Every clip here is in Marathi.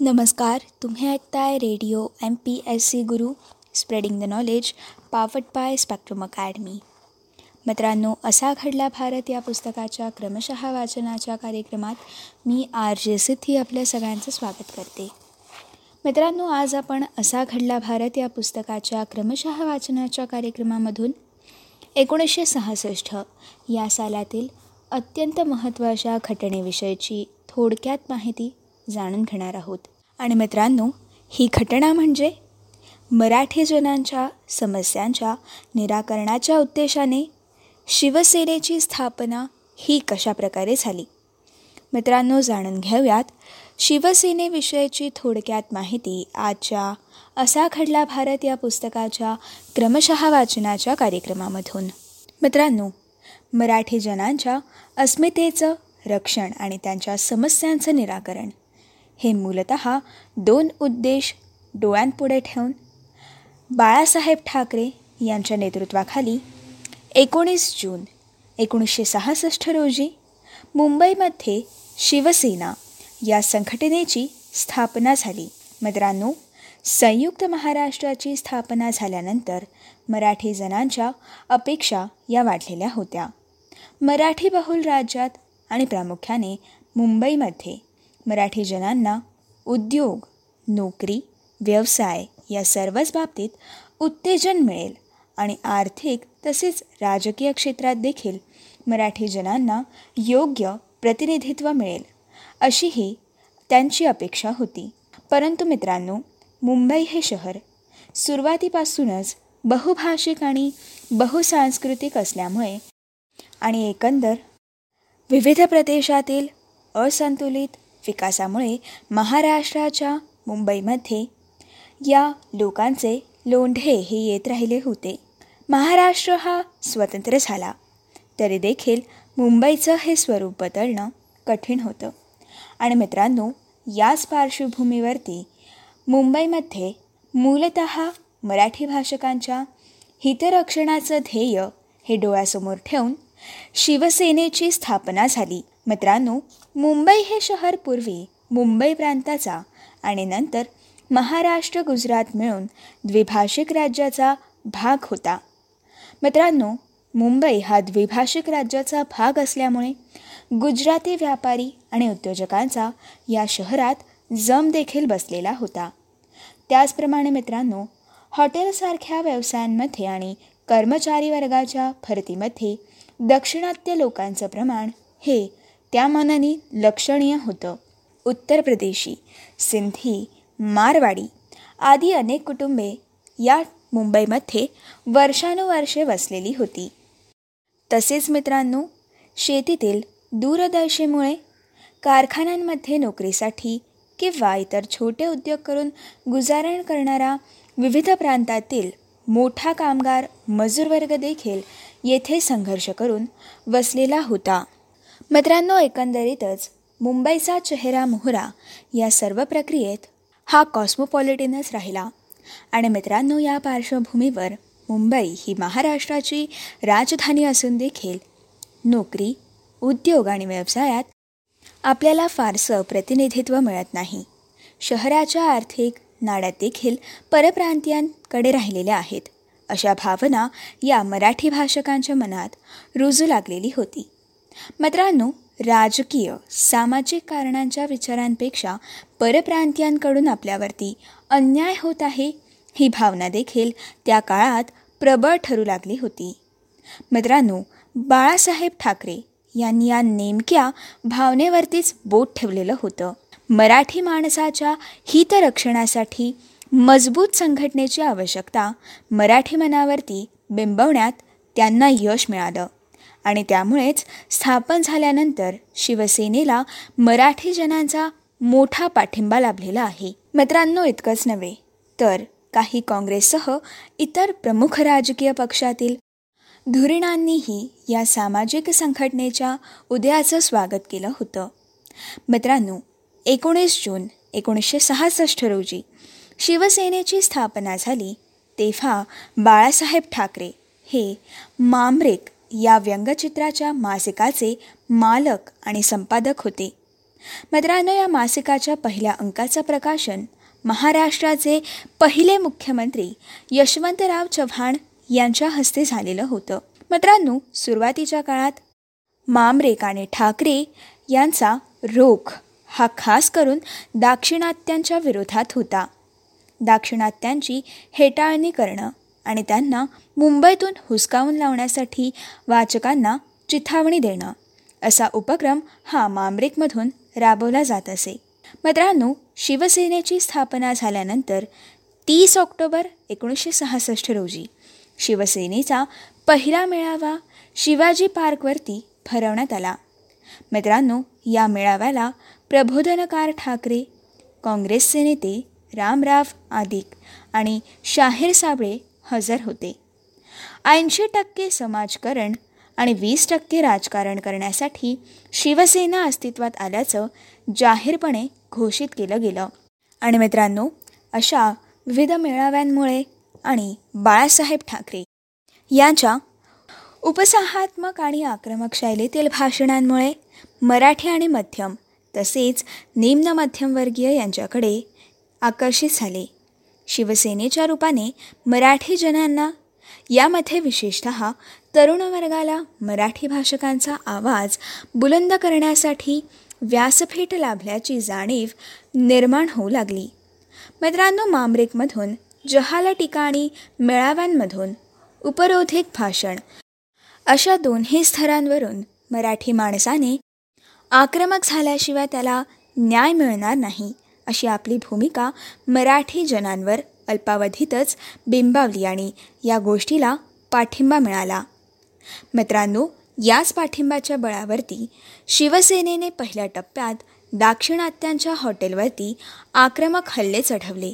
नमस्कार तुम्ही ऐकताय radio M P S C Guru spreading the knowledge powered by Spectrum Academy मित्रांनो असा घडला भारत या पुस्तकाच्या क्रमशः वाचनाच्या कार्यक्रमात. मी आर जे सिद्धी आपल्या सगळ्यांचं स्वागत करते. मित्रांनो आज आपण असा घडला भारत या पुस्तकाच्या क्रमशः वाचनाच्या कार्यक्रमामधून. एकोणीसशे सहासष्ट या सालातील अत्यंत महत्त्वाच्या घटनेविषयीची थोडक्यात माहिती जाणून घेणार आहोत. आणि मित्रांनो ही घटना म्हणजे मराठी जनांच्या समस्यांच्या निराकरणाच्या उद्देशाने शिवसेनेची स्थापना ही कशा प्रकारे झाली? मित्रांनो जाणून घेऊयात. शिवसेनेविषयीची थोडक्यात माहिती आजच्या असा घडला भारत या पुस्तकाच्या क्रमशः वाचनाच्या कार्यक्रमामधून. मित्रांनो मराठी जनांच्या अस्मितेचं रक्षण आणि त्यांच्या समस्यांचं निराकरण हे मूलत दोन उद्देश डोळ्यांपुढे ठेवून. बाळासाहेब ठाकरे यांच्या नेतृत्वाखाली एकोणीस जून एकोणीसशे सहासष्ट रोजी मुंबईमध्ये शिवसेना या संघटनेची स्थापना झाली. मित्रांनो संयुक्त महाराष्ट्राची स्थापना झाल्यानंतर मराठी जणांच्या अपेक्षा या वाढलेल्या होत्या. मराठी बहुल राज्यात आणि प्रामुख्याने मुंबईमध्ये मराठी जनांना उद्योग नोकरी व्यवसाय या सर्वच बाबतीत उत्तेजन मिळेल आणि आर्थिक तसेच राजकीय क्षेत्रात देखील मराठी जनांना योग्य प्रतिनिधित्व मिळेल. अशीही त्यांची अपेक्षा होती. परंतु मित्रांनो मुंबई हे शहर सुरुवातीपासूनच बहुभाषिक आणि बहुसांस्कृतिक असल्यामुळे आणि एकंदर विविध प्रदेशातील असंतुलित विकासामुळे महाराष्ट्राच्या मुंबईमध्ये या लोकांचे लोंढे हे येत राहिले होते. महाराष्ट्र हा स्वतंत्र झाला. तरी देखील मुंबईचं हे स्वरूप बदलणं कठीण होतं. आणि मित्रांनो याच पार्श्वभूमीवरती मुंबईमध्ये मूलत मराठी भाषकांच्या हितरक्षणाचं ध्येय हे डोळ्यासमोर ठेवून शिवसेनेची स्थापना झाली. मित्रांनो मुंबई हे शहर पूर्वी मुंबई प्रांताचा आणि नंतर महाराष्ट्र गुजरात मिळून द्विभाषिक राज्याचा भाग होता. मित्रांनो मुंबई हा द्विभाषिक राज्याचा भाग असल्यामुळे गुजराती व्यापारी आणि उद्योजकांचा या शहरात जम देखील बसलेला होता. त्याचप्रमाणे मित्रांनो हॉटेलसारख्या व्यवसायांमध्ये आणि कर्मचारी वर्गाच्या भरतीमध्ये दक्षिणात्य लोकांचं प्रमाण हे त्या मानाने लक्षणीय होतं. उत्तर प्रदेशी सिंधी मारवाडी आदी अनेक कुटुंबे या मुंबईमध्ये वर्षानुवर्षे वसलेली होती. तसेच मित्रांनो शेतीतील दूरदर्शेमुळे कारखान्यांमध्ये नोकरीसाठी किंवा इतर छोटे उद्योग करून गुजारण करणारा विविध प्रांतातील मोठा कामगार मजूरवर्ग देखील येथे संघर्ष करून वसलेला होता. मित्रांनो एकंदरीतच मुंबईचा चेहरा मोहरा या सर्व प्रक्रियेत हा कॉस्मोपॉलिटिनच राहिला. आणि मित्रांनो या पार्श्वभूमीवर मुंबई ही महाराष्ट्राची राजधानी असून देखील नोकरी उद्योग आणि व्यवसायात आपल्याला फारसं प्रतिनिधित्व मिळत नाही. शहराच्या आर्थिक नाड्यात देखील परप्रांतीयांकडे राहिलेल्या आहेत. अशा भावना या मराठी भाषकांच्या मनात रुजू लागलेली होती. मित्रांनो राजकीय सामाजिक कारणांच्या विचारांपेक्षा परप्रांतीयांकडून आपल्यावरती अन्याय होत आहे ही भावना देखील त्या काळात प्रबळ ठरू लागली होती. मित्रांनो बाळासाहेब ठाकरे यांनी या नेमक्या भावनेवरतीच बोट ठेवलेलं होतं. मराठी माणसाच्या हितरक्षणासाठी मजबूत संघटनेची आवश्यकता मराठी मनावरती बिंबवण्यात त्यांना यश मिळालं. आणि त्यामुळेच स्थापन झाल्यानंतर शिवसेनेला मराठी जनांचा मोठा पाठिंबा लाभलेला आहे. मित्रांनो इतकंच नव्हे तर काही काँग्रेससह इतर प्रमुख राजकीय पक्षातील धुरीणांनीही या सामाजिक संघटनेच्या उदयाचं स्वागत केलं होतं. मित्रांनो एकोणीस जून एकोणीसशे सहासष्ट रोजी शिवसेनेची स्थापना झाली तेव्हा बाळासाहेब ठाकरे हे मामरेक या व्यंगचित्राच्या मासिकाचे मालक आणि संपादक होते. मित्रांनो या मासिकाच्या पहिल्या अंकाचं प्रकाशन महाराष्ट्राचे पहिले मुख्यमंत्री यशवंतराव चव्हाण यांच्या हस्ते झालेलं होतं. मित्रांनो सुरुवातीच्या काळात मामरेक आणि ठाकरे यांचा रोख हा खास करून दाक्षिणात्यांच्या विरोधात होता. दाक्षिणात्यांची हेटाळणी करणं आणि त्यांना मुंबईतून हुसकावून लावण्यासाठी वाचकांना चिथावणी देणं. असा उपक्रम हा मामरेकमधून राबवला जात असे. मित्रांनो शिवसेनेची स्थापना झाल्यानंतर तीस ऑक्टोबर एकोणीसशे सहासष्ट रोजी शिवसेनेचा पहिला मेळावा शिवाजी पार्कवरती भरवण्यात आला. मित्रांनो या मेळाव्याला प्रबोधनकार ठाकरे काँग्रेसचे नेते रामराव आदिक आणि शाहीर साबळे हजर होते. ऐंशी टक्के समाजकरण आणि वीस टक्के राजकारण करण्यासाठी शिवसेना अस्तित्वात आल्याचं जाहीरपणे घोषित केलं गेलं. आणि मित्रांनो अशा विविध मेळाव्यांमुळे आणि बाळासाहेब ठाकरे यांच्या उपसाहात्मक आणि आक्रमक शैलीतील भाषणांमुळे मराठी आणि मध्यम तसेच निम्न मध्यमवर्गीय यांच्याकडे आकर्षित झाले. शिवसेनेच्या रूपाने मराठी जनांना यामध्ये विशेषत तरुण वर्गाला मराठी भाषकांचा आवाज बुलंद करण्यासाठी व्यासपीठ लाभल्याची जाणीव निर्माण होऊ लागली. मित्रांनो मामरेकमधून जहाला ठिकाणी मेळाव्यांमधून उपरोधिक भाषण अशा दोन्ही स्तरांवरून मराठी माणसाने आक्रमक झाल्याशिवाय त्याला न्याय मिळणार नाही. अशी आपली भूमिका मराठी जनांवर अल्पावधीतच बिंबावली आणि या गोष्टीला पाठिंबा मिळाला. मित्रांनो याच पाठिंबाच्या बळावरती शिवसेनेने पहिल्या टप्प्यात दाक्षिणात्यांच्या हॉटेलवरती आक्रमक हल्ले चढवले.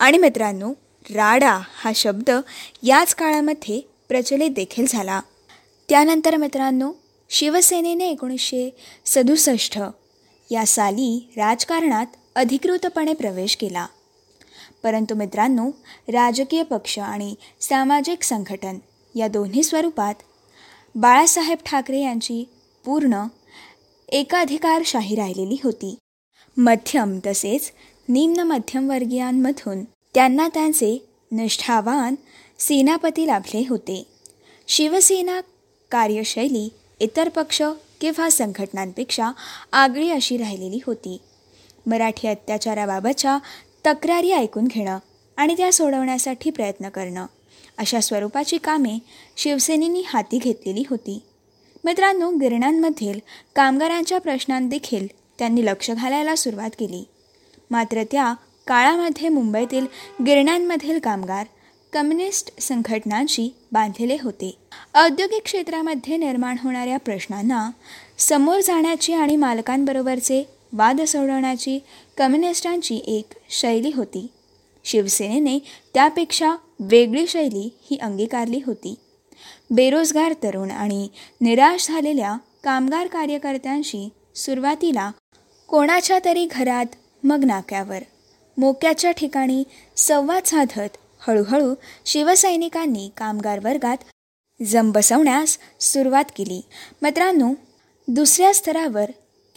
आणि मित्रांनो राडा हा शब्द याच काळामध्ये प्रचलित देखील झाला. त्यानंतर मित्रांनो शिवसेनेने एकोणीसशे सदुसष्ट या साली राजकारणात अधिकृतपणे प्रवेश केला. परंतु मित्रांनो राजकीय पक्ष आणि सामाजिक संघटन या दोन्ही स्वरूपात बाळासाहेब ठाकरे यांची पूर्ण एकाधिकारशाही राहिलेली होती. मध्यम तसेच निम्न मध्यमवर्गीयांमधून त्यांना त्यांचे निष्ठावान सेनापती लाभले होते. शिवसेना कार्यशैली इतर पक्ष किंवा संघटनांपेक्षा आगळी अशी राहिलेली होती. मराठी अत्याचाराबाबतच्या तक्रारी ऐकून घेणं आणि त्या सोडवण्यासाठी प्रयत्न करणं. अशा स्वरूपाची कामे शिवसेनेनी हाती घेतलेली होती. मित्रांनो गिरणांमधील कामगारांच्या प्रश्नांदेखील त्यांनी लक्ष घालायला सुरुवात केली. मात्र त्या काळामध्ये मुंबईतील गिरण्यांमधील कामगार कम्युनिस्ट संघटनांशी बांधलेले होते. औद्योगिक क्षेत्रामध्ये निर्माण होणाऱ्या प्रश्नांना समोर जाण्याची आणि मालकांबरोबरचे वाद सोडवण्याची कम्युनिस्टांची एक शैली होती. शिवसेनेने त्यापेक्षा वेगळी शैली ही अंगीकारली होती. बेरोजगार तरुण आणि निराश झालेल्या कामगार कार्यकर्त्यांशी सुरुवातीला कोणाच्या तरी घरात मग नाक्यावर मोक्याच्या ठिकाणी संवाद साधत हळूहळू शिवसैनिकांनी कामगार वर्गात जम बसवण्यास सुरुवात केली. मित्रांनो दुसऱ्या स्तरावर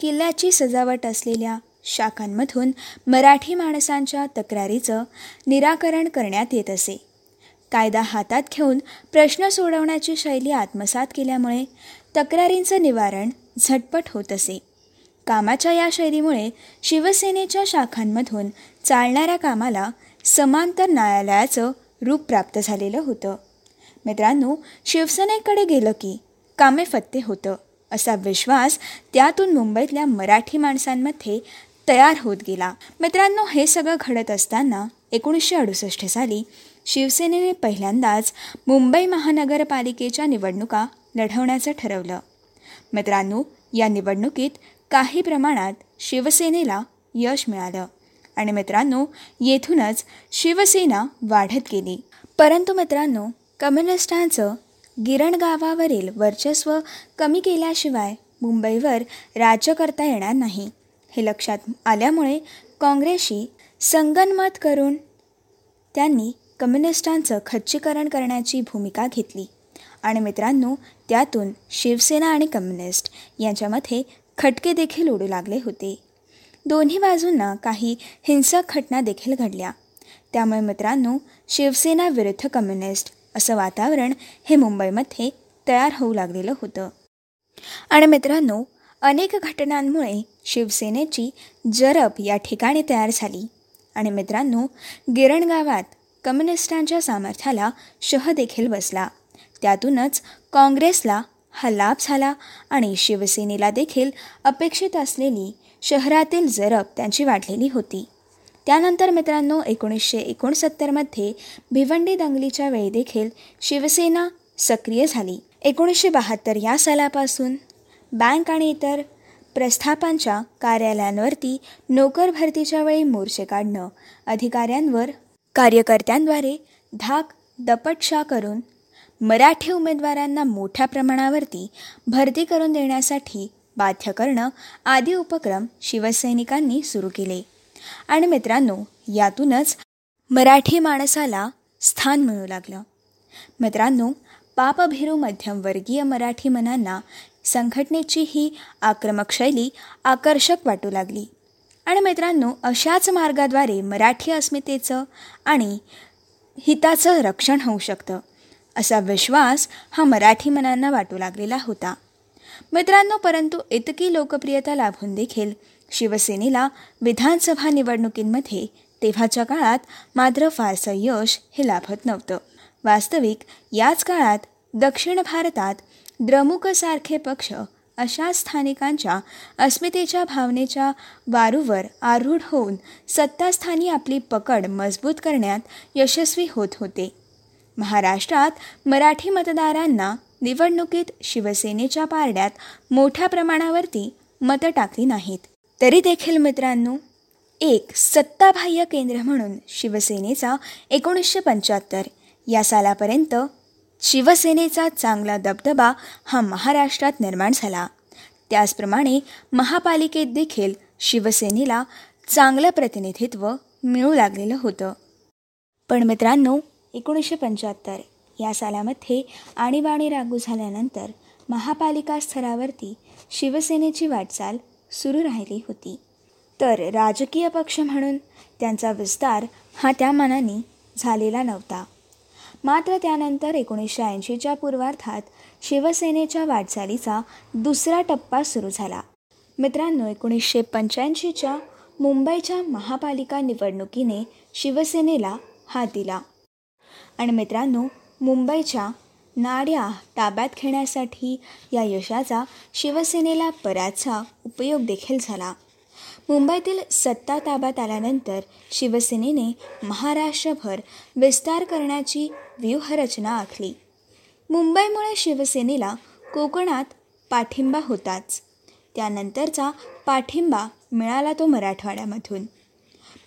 किल्ल्याची सजावट असलेल्या शाखांमधून मराठी माणसांच्या तक्रारीचं निराकरण करण्यात येत असे. कायदा हातात घेऊन प्रश्न सोडवण्याची शैली आत्मसात केल्यामुळे तक्रारींचं निवारण झटपट होत असे. कामाच्या या शैलीमुळे शिवसेनेच्या शाखांमधून चालणाऱ्या कामाला समांतर न्यायालयाचं रूप प्राप्त झालेलं होतं. मित्रांनो शिवसेनेकडे गेलं की कामे फत्ते होतं. असा विश्वास त्यातून मुंबईतल्या मराठी माणसांमध्ये तयार होत गेला. मित्रांनो हे सगळं घडत असताना एकोणीसशे अडुसष्ट साली शिवसेनेने पहिल्यांदाच मुंबई महानगरपालिकेच्या निवडणुका लढवण्याचं ठरवलं. मित्रांनो या निवडणुकीत काही प्रमाणात शिवसेनेला यश मिळालं आणि मित्रांनो येथूनच शिवसेना वाढत गेली. परंतु मित्रांनो कम्युनिस्टांचं गिरण गावावरील वर्चस्व कमी केल्याशिवाय मुंबईवर राज्य करता येणार नाही. हे लक्षात आल्यामुळे काँग्रेसशी संगनमत करून त्यांनी कम्युनिस्टांचं खच्चीकरण करण्याची भूमिका घेतली. आणि मित्रांनो त्यातून शिवसेना आणि कम्युनिस्ट यांच्यामध्ये खटके देखील उडू लागले होते. दोन्ही बाजूंना काही हिंसक घटना देखील घडल्या. त्यामुळे मित्रांनो शिवसेना विरुद्ध कम्युनिस्ट असं वातावरण हे मुंबईमध्ये तयार होऊ लागलेलं होतं. आणि मित्रांनो अनेक घटनांमुळे शिवसेनेची जरब या ठिकाणी तयार झाली. आणि मित्रांनो गिरण गावात कम्युनिस्टांच्या सामर्थ्याला शह देखील बसला. त्यातूनच काँग्रेसला हा लाभ झाला आणि शिवसेनेला देखील अपेक्षित असलेली शहरातील जरब त्यांची वाढलेली होती. त्यानंतर मित्रांनो एकोणीसशे एकोणसत्तरमध्ये भिवंडी दंगलीच्या वेळी देखील शिवसेना सक्रिय झाली. एकोणीसशे बहात्तर या सालापासून बँक आणि इतर प्रस्थापांच्या कार्यालयांवरती नोकर भरतीच्या वेळी मोर्चे काढणं अधिकाऱ्यांवर कार्यकर्त्यांद्वारे धाक दपटशा करून मराठी उमेदवारांना मोठ्या प्रमाणावरती भरती करून देण्यासाठी बाध्य करणं आदी उपक्रम शिवसैनिकांनी सुरू केले. आणि मित्रांनो यातूनच मराठी माणसाला स्थान मिळू लागलं. मित्रांनो पापभिरू मध्यमवर्गीय मराठी मनांना संघटनेची ही आक्रमक शैली आकर्षक वाटू लागली. आणि मित्रांनो अशाच मार्गाद्वारे मराठी अस्मितेचं आणि हिताचं रक्षण होऊ शकतं असा विश्वास हा मराठी मनांना वाटू लागलेला होता. मित्रांनो परंतु इतकी लोकप्रियता लाभून देखील शिवसेनेला विधानसभा निवडणुकींमध्ये तेव्हाच्या काळात मात्र फारसं यश हे लाभत नव्हतं. वास्तविक याच काळात दक्षिण भारतात द्रमुकसारखे पक्ष अशा स्थानिकांच्या अस्मितेच्या भावनेच्या वारूवर आरूढ होऊन सत्तास्थानी आपली पकड मजबूत करण्यात यशस्वी होत होते. महाराष्ट्रात मराठी मतदारांना निवडणुकीत शिवसेनेच्या पारड्यात मोठ्या प्रमाणावरती मतं टाकली नाहीत. तरी देखील मित्रांनो एक सत्ताबाह्य केंद्र म्हणून शिवसेनेचा एकोणीसशे पंच्याहत्तर या सालापर्यंत शिवसेनेचा चांगला दबदबा हा महाराष्ट्रात निर्माण झाला. त्याचप्रमाणे महापालिकेत देखील शिवसेनेला चांगलं प्रतिनिधित्व मिळू लागलेलं होतं. पण मित्रांनो एकोणीसशे पंच्याहत्तर या सालामध्ये आणीबाणी लागू झाल्यानंतर महापालिका स्तरावरती शिवसेनेची वाटचाल सुरू राहिली होती. तर राजकीय पक्ष म्हणून त्यांचा विस्तार हा त्या मनाने झालेला नव्हता. मात्र त्यानंतर एकोणीसशे ऐंशीच्या पूर्वार्धात शिवसेनेच्या वाटचालीचा दुसरा टप्पा सुरू झाला. मित्रांनो एकोणीसशे पंच्याऐंशीच्या मुंबईच्या महापालिका निवडणुकीने शिवसेनेला हात दिला. आणि मित्रांनो मुंबईच्या नाड्या ताब्यात घेण्यासाठी या यशाचा शिवसेनेला बराचसा उपयोग देखील झाला. मुंबईतील सत्ता ताब्यात आल्यानंतर शिवसेनेने महाराष्ट्रभर विस्तार करण्याची व्यूहरचना आखली. मुंबईमुळे शिवसेनेला कोकणात पाठिंबा होताच. त्यानंतरचा पाठिंबा मिळाला तो मराठवाड्यामधून.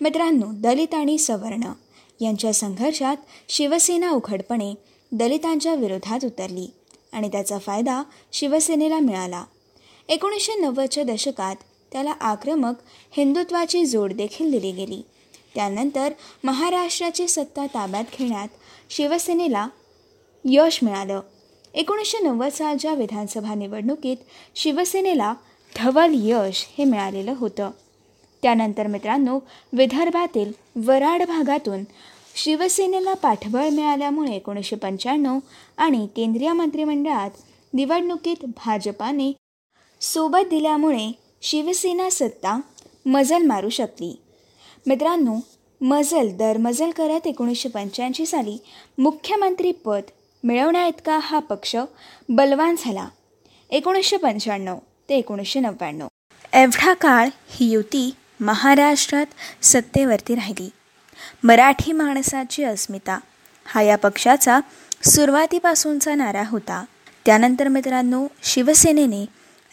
मित्रांनो दलित आणि सवर्ण यांच्या संघर्षात शिवसेना उघडपणे दलितांच्या विरोधात उतरली आणि त्याचा फायदा शिवसेनेला मिळाला. एकोणीसशे नव्वदच्या दशकात त्याला आक्रमक हिंदुत्वाची जोड देखील दिली गेली. त्यानंतर महाराष्ट्राची सत्ता ताब्यात घेण्यात शिवसेनेला यश मिळालं. एकोणीसशे नव्वद सालच्या विधानसभा निवडणुकीत शिवसेनेला धवल यश हे मिळालेलं होतं. त्यानंतर मित्रांनो विदर्भातील वराड भागातून शिवसेनेला पाठबळ मिळाल्यामुळे एकोणीसशे पंच्याण्णव आणि केंद्रीय मंत्रिमंडळात निवडणुकीत भाजपाने सोबत दिल्यामुळे शिवसेना सत्ता मजल मारू शकली. मित्रांनो मजल दर मजल करत एकोणीसशे पंच्याऐंशी साली मुख्यमंत्रीपद मिळवण्याइतका हा पक्ष बलवान झाला. एकोणीसशे पंच्याण्णव ते एकोणीसशे नव्याण्णव एवढा काळ ही युती महाराष्ट्रात सत्तेवरती राहिली. मराठी माणसाची अस्मिता. हा या पक्षाचा सुरुवातीपासूनचा नारा होता. त्यानंतर मित्रांनो शिवसेनेने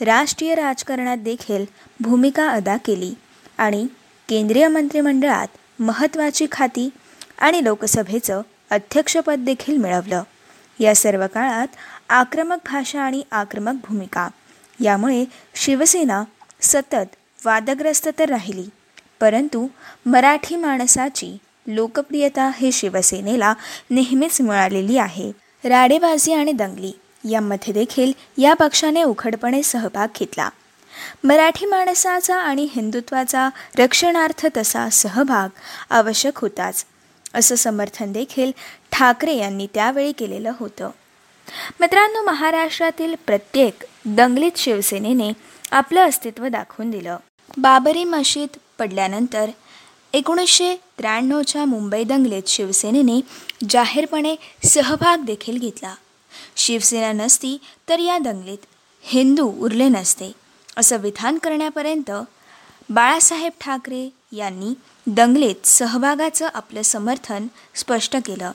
राष्ट्रीय राजकारणात देखील भूमिका अदा केली आणि केंद्रीय मंत्रिमंडळात महत्त्वाची खाती आणि लोकसभेचं अध्यक्षपद देखील मिळवलं. या सर्व काळात आक्रमक भाषा आणि आक्रमक भूमिका. यामुळे शिवसेना सतत वादग्रस्त तर राहिली. परंतु मराठी माणसाची लोकप्रियता हे शिवसेनेला नेहमीच मिळालेली आहे. राडेबाजी आणि दंगली यामध्ये देखील या पक्षाने उघडपणे सहभाग घेतला. मराठी माणसाचा आणि हिंदुत्वाचा रक्षणार्थ तसा सहभाग आवश्यक होताच असं समर्थन देखील ठाकरे यांनी त्यावेळी केलेलं होतं. मित्रांनो महाराष्ट्रातील प्रत्येक दंगलीत शिवसेनेने आपलं अस्तित्व दाखवून दिलं. बाबरी मशीद पडल्यानंतर एकोणीसशे त्र्याण्णवच्या मुंबई दंगलीत शिवसेनेने जाहीरपणे सहभाग देखील घेतला. शिवसेना नसती तर या दंगलीत हिंदू उरले नसते असं विधान करण्यापर्यंत बाळासाहेब ठाकरे यांनी दंगलीत सहभागाचं आपलं समर्थन स्पष्ट केलं.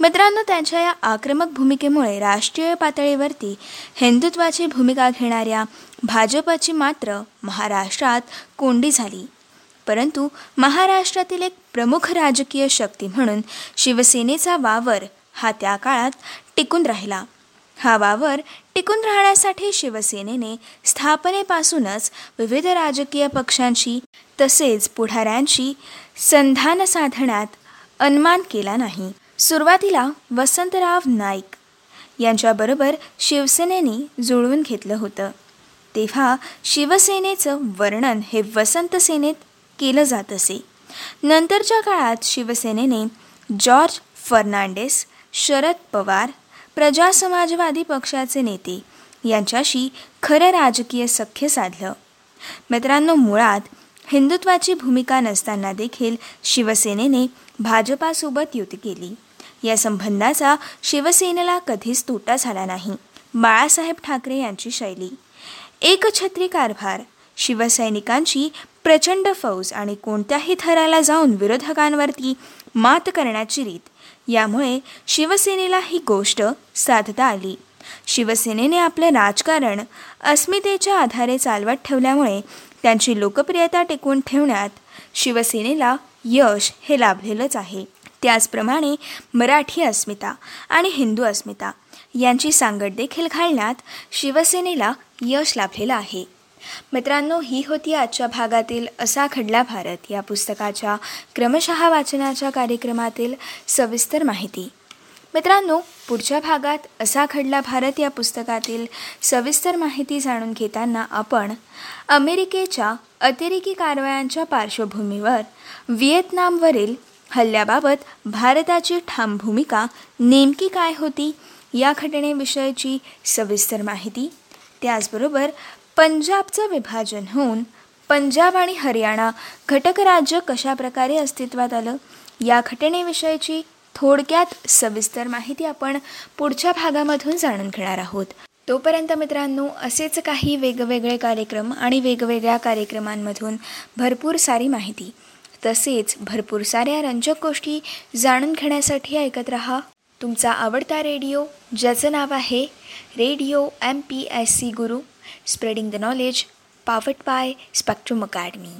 मित्रांनो त्यांच्या या आक्रमक भूमिकेमुळे राष्ट्रीय पातळीवरती हिंदुत्वाची भूमिका घेणाऱ्या भाजपची मात्र महाराष्ट्रात कोंडी झाली. परंतु महाराष्ट्रातील एक प्रमुख राजकीय शक्ती म्हणून शिवसेनेचा वावर हा त्या काळात टिकून राहिला. हा वावर टिकून राहण्यासाठी शिवसेनेने स्थापनेपासूनच विविध राजकीय पक्षांशी तसेच पुढाऱ्यांशी संधान साधण्यात अन्मान केला नाही. सुरुवातीला वसंतराव नाईक यांच्याबरोबर शिवसेनेने जुळवून घेतलं होतं. तेव्हा शिवसेनेचं वर्णन हे वसंत सेनेत केलं जात असे. नंतरच्या काळात शिवसेनेने जॉर्ज फर्नांडेस शरद पवार प्रजा समाजवादी पक्षाचे नेते यांच्याशी खरं राजकीय सख्य साधलं. मित्रांनो मुळात हिंदुत्वाची भूमिका नसताना देखील शिवसेनेने भाजपासोबत युती केली. या संबंधाचा शिवसेनेला कधीच तोटा झाला नाही बाळासाहेब ठाकरे यांची शैली. एकछत्री कारभार शिवसैनिकांची प्रचंड फौज आणि कोणत्याही थराला जाऊन विरोधकांवरती मात करण्याची रीत. यामुळे शिवसेनेला ही गोष्ट साधता आली. शिवसेनेने आपलं राजकारण अस्मितेच्या आधारे चालवत ठेवल्यामुळे त्यांची लोकप्रियता टिकवून ठेवण्यात शिवसेनेला यश हे लाभलेलंच आहे. त्याचप्रमाणे मराठी अस्मिता आणि हिंदू अस्मिता यांची सांगड देखील घालण्यात शिवसेनेला यश लाभलेलं आहे. मित्रांनो ही होती आजच्या भागातील असा खडला भारत या पुस्तकाच्या क्रमशः वाचनाच्या कार्यक्रमातील सविस्तर माहिती. मित्रांनो पुढच्या भागात असा खडला भारत या पुस्तकातील सविस्तर माहिती जाणून घेताना आपण अमेरिकेच्या अतिरेकी कारवायांच्या पार्श्वभूमीवर व्हिएतनामवरील हल्ल्याबाबत भारताची ठाम भूमिका नेमकी काय होती या घटनेविषयीची सविस्तर माहिती. त्याचबरोबर पंजाबचं विभाजन होऊन पंजाब आणि हरियाणा घटक राज्य कशाप्रकारे अस्तित्वात आलं? या घटनेविषयीची थोडक्यात सविस्तर माहिती आपण पुढच्या भागामधून जाणून घेणार आहोत. तोपर्यंत मित्रांनो असेच काही वेगवेगळे कार्यक्रम आणि वेगवेगळ्या कार्यक्रमांमधून भरपूर सारी माहिती. तसेच भरपूर साऱ्या रंजक गोष्टी जाणून घेण्यासाठी ऐकत रहा. तुमचा आवडता रेडिओ ज्याचं नाव आहे radio M P S C Guru. Spreading the knowledge powered by Spectrum Academy